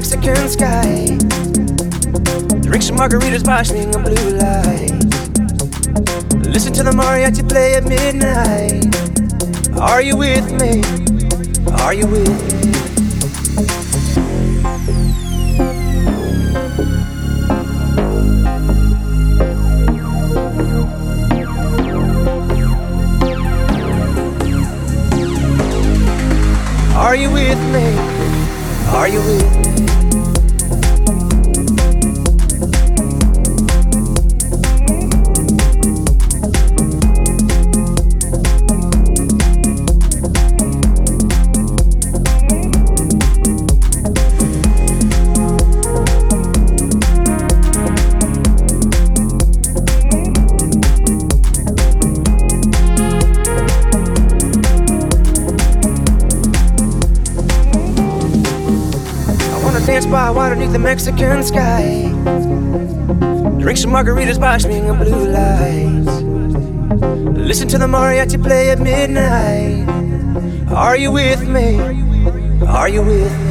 Mexican sky. Mexican sky. Drink some margaritas, watch me in the blue lights. Listen to the mariachi play at midnight. Are you with me? Are you with me?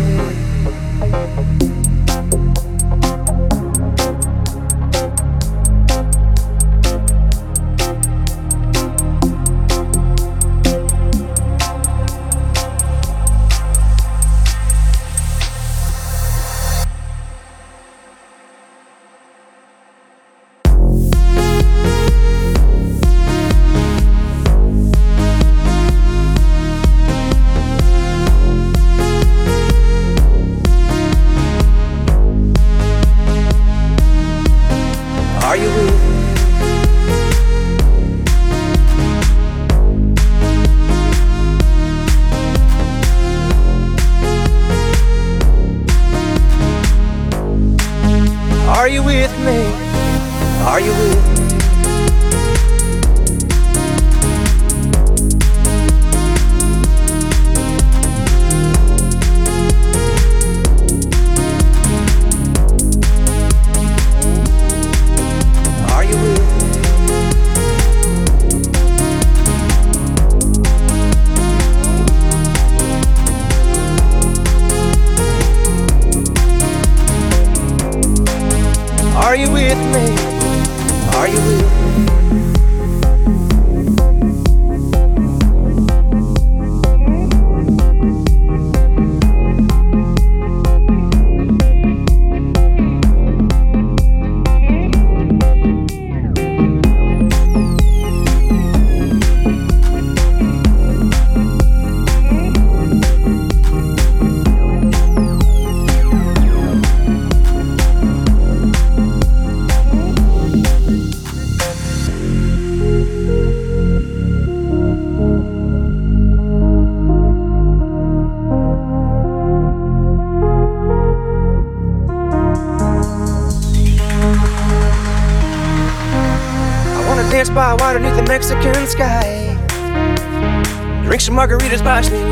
sweetest parsley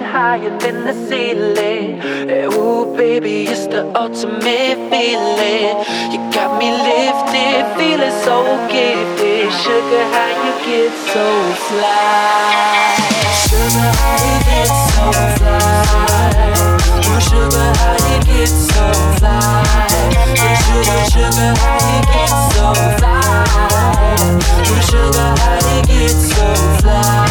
even higher than the ceiling. Hey, ooh, baby, it's the ultimate feeling. You got me lifted, feeling so gifted. Sugar, how you get so fly? Sugar, how you get so fly? Ooh, sugar, how you get so fly? Ooh, sugar, sugar, how you get so fly? Ooh, sugar, how you get so fly?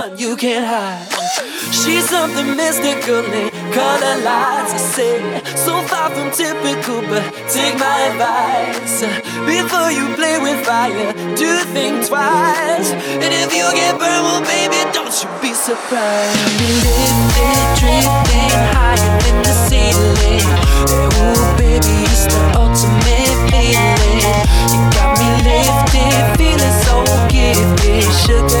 one you can't hide. She's something mystical and color lights. I say, so far from typical, but take my advice. Before you play with fire, do think twice. And if you get burned, well, baby, don't you be surprised. Lifted, drifting higher than the ceiling. Yeah, ooh, baby, it's the ultimate feeling. You got me lifted, feeling so gifted, sugar.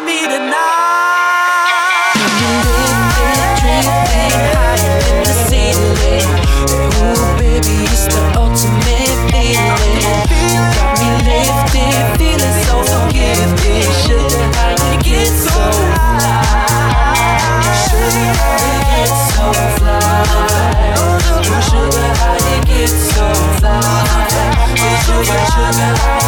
me tonight. Drifting higher than the ceiling. Ooh, baby, it's the ultimate feeling. Got me lifted, feeling so you get so? Sugar, how you get so fly? You get so fly? You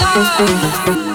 love.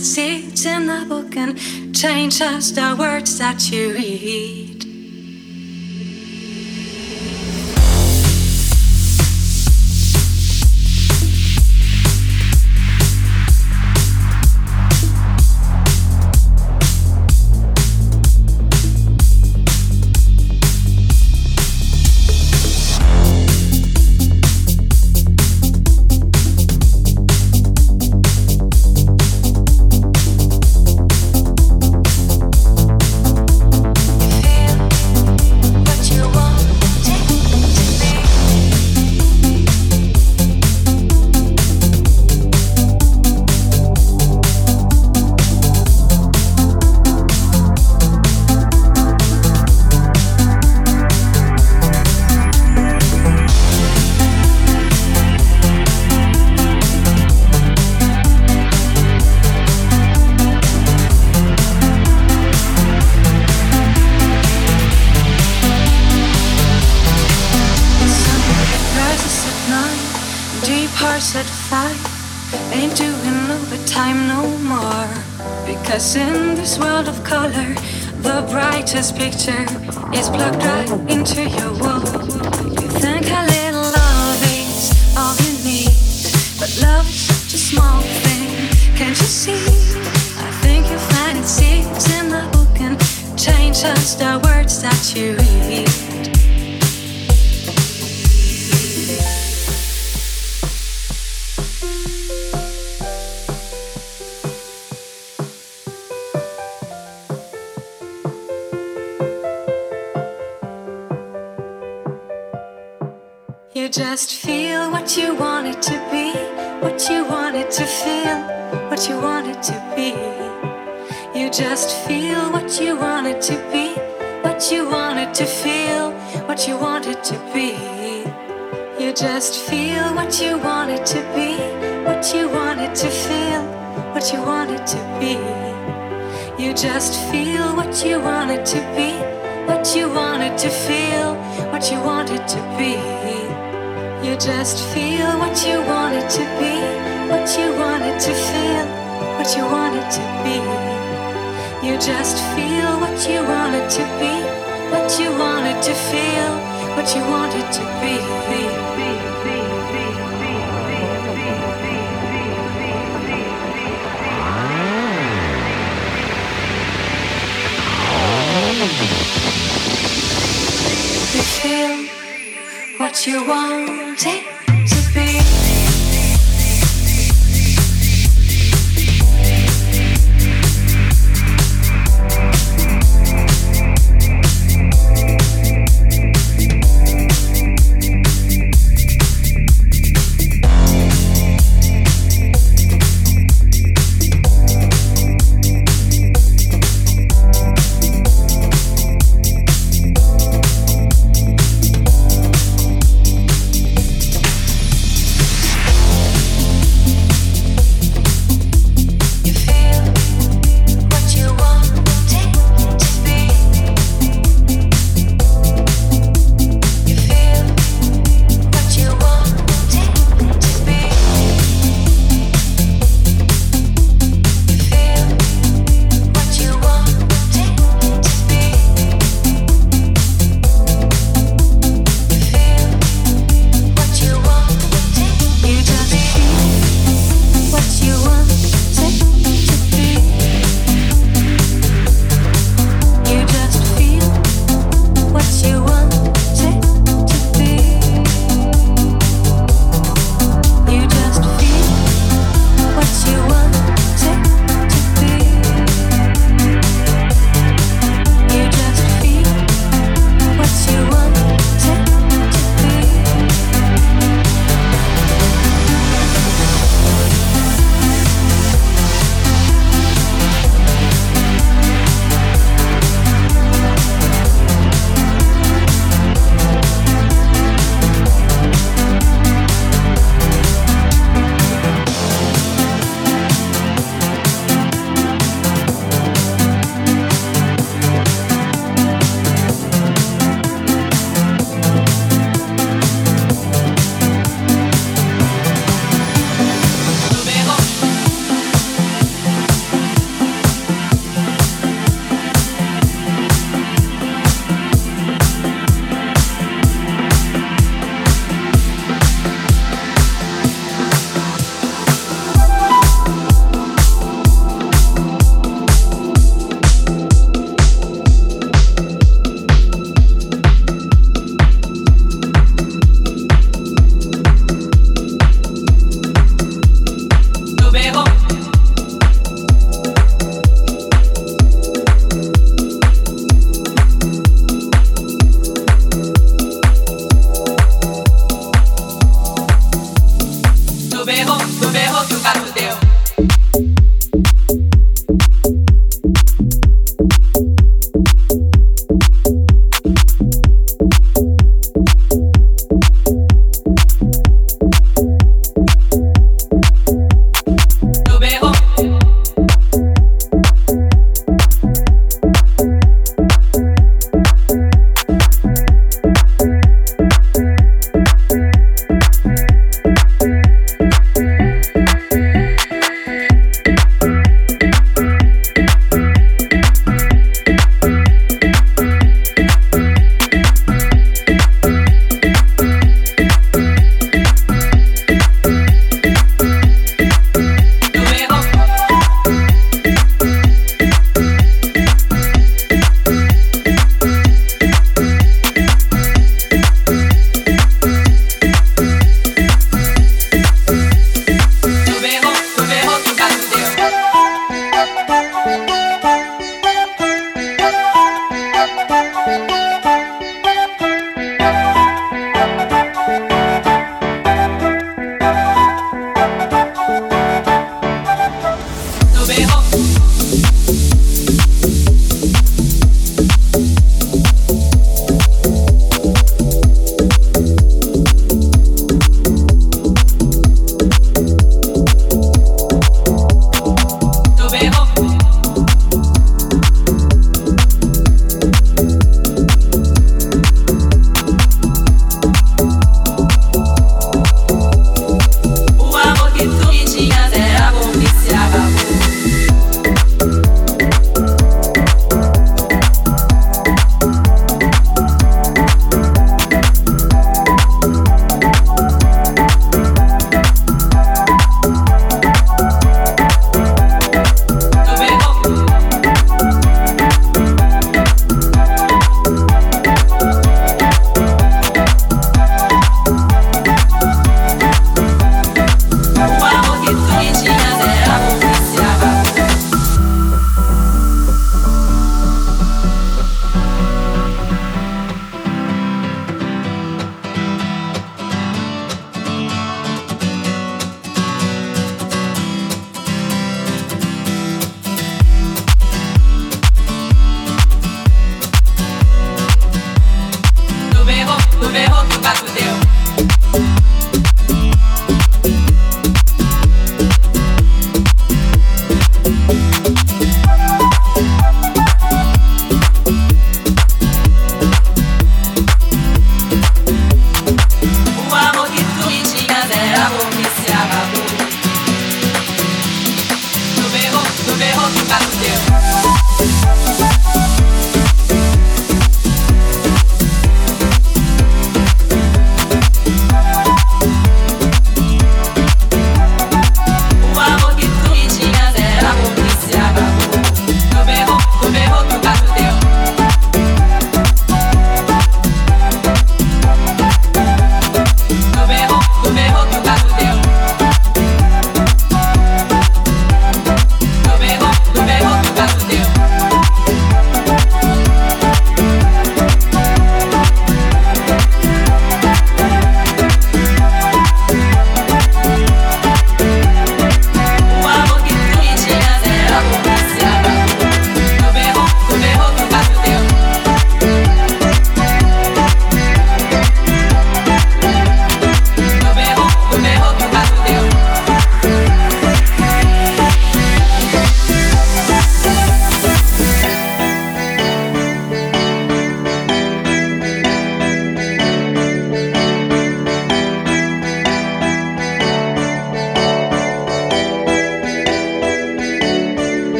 seeds in the book and change just the words that you read.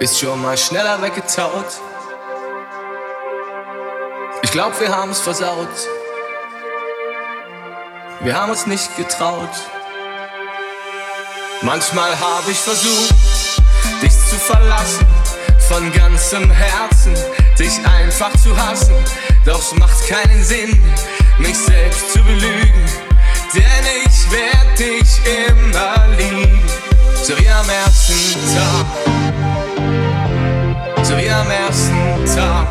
Bist schon mal schneller weggetaut. Ich glaub, wir haben's versaut. Wir haben uns nicht getraut. Manchmal hab ich versucht, dich zu verlassen. Von ganzem Herzen, dich einfach zu hassen. Doch es macht keinen Sinn, mich selbst zu belügen. Denn ich werd dich immer lieben. So wie am ersten Tag. So wie am ersten Tag.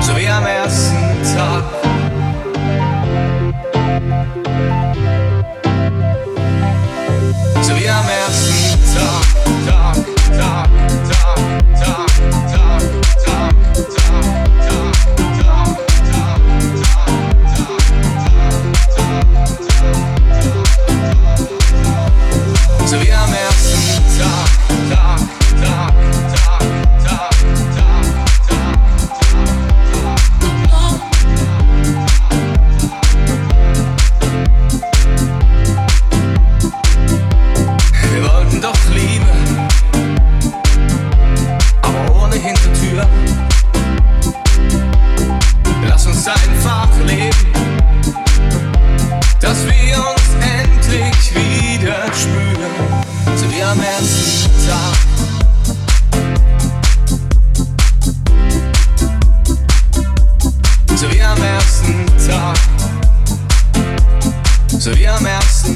So wie am ersten Tag. So wie am ersten Tag, Tag, Tag, seria mestre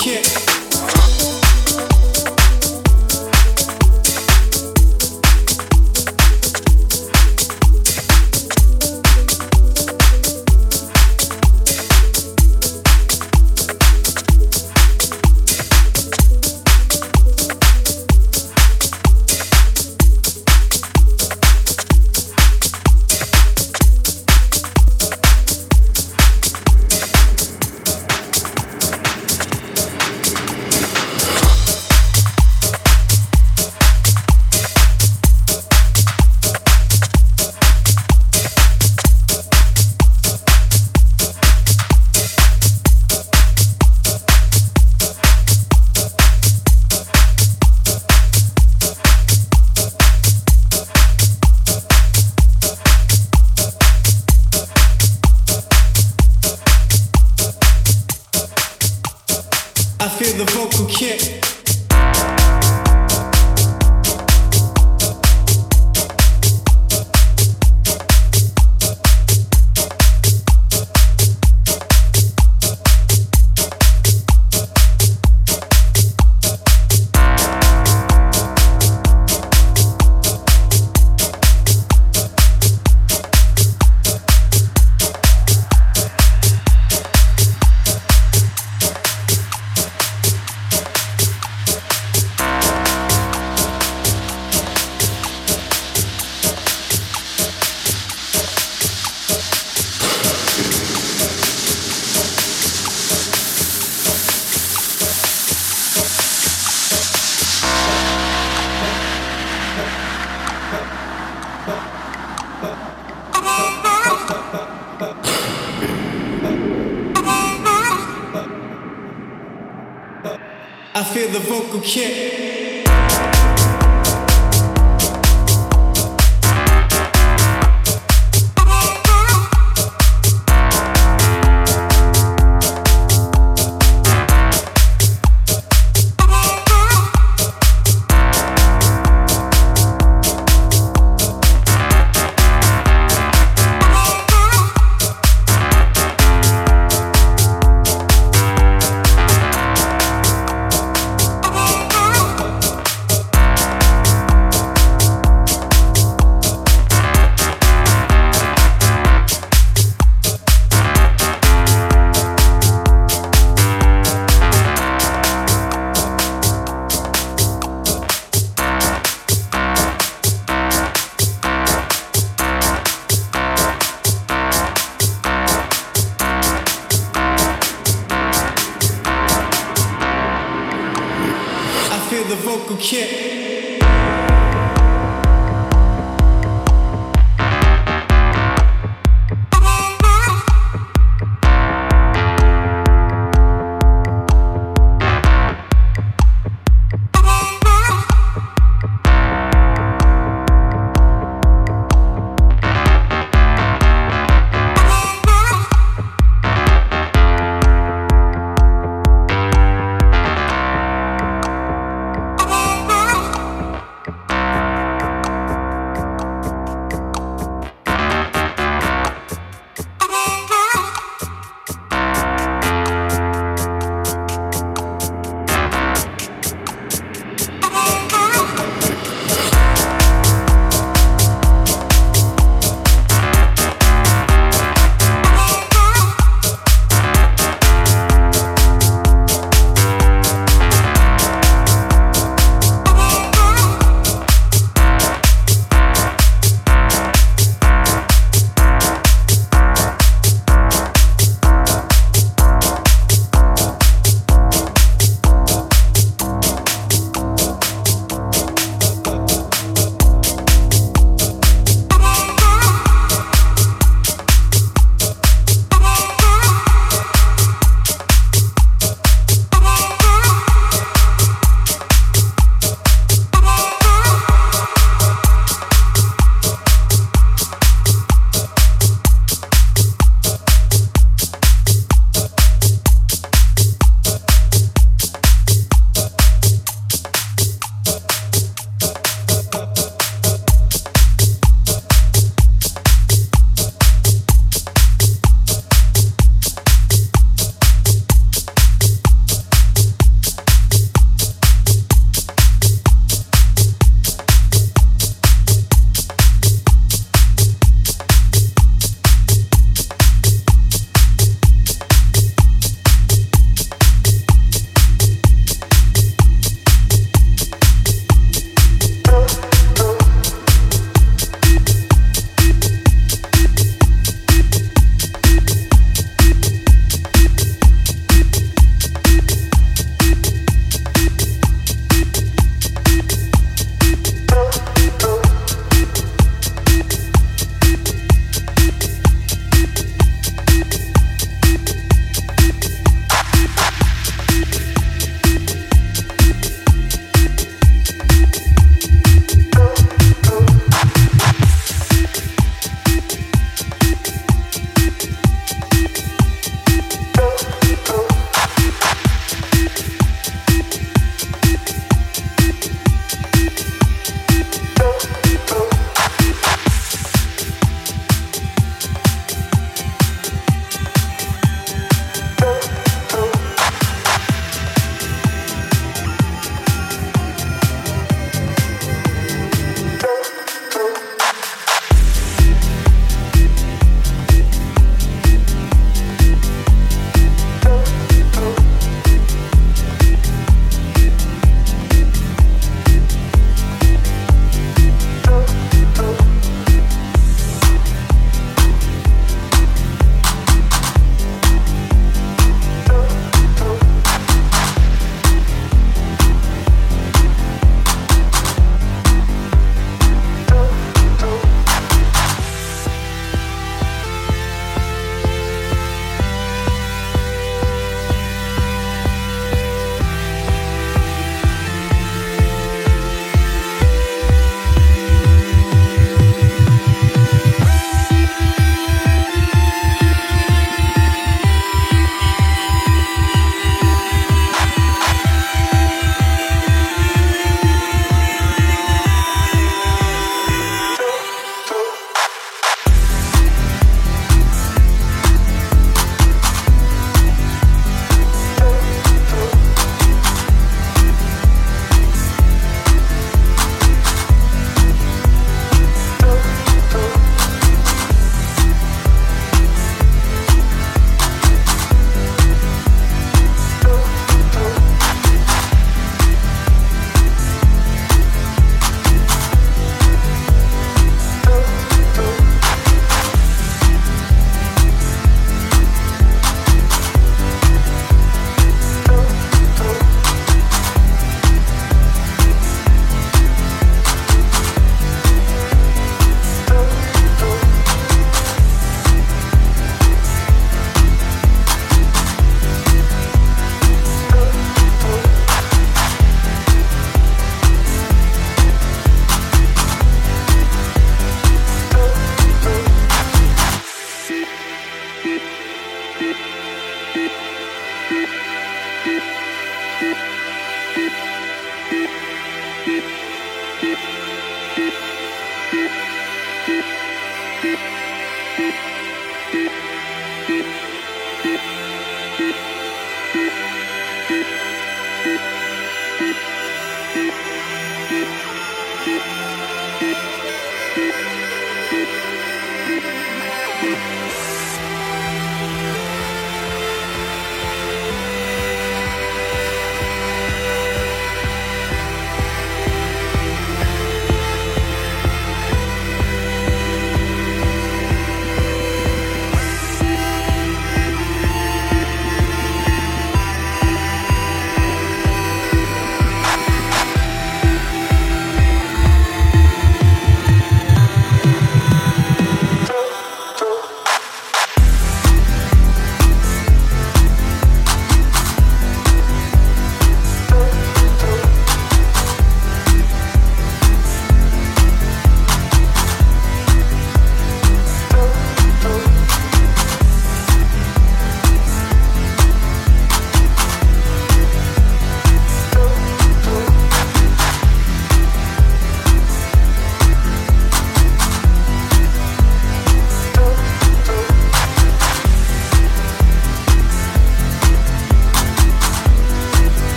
kick.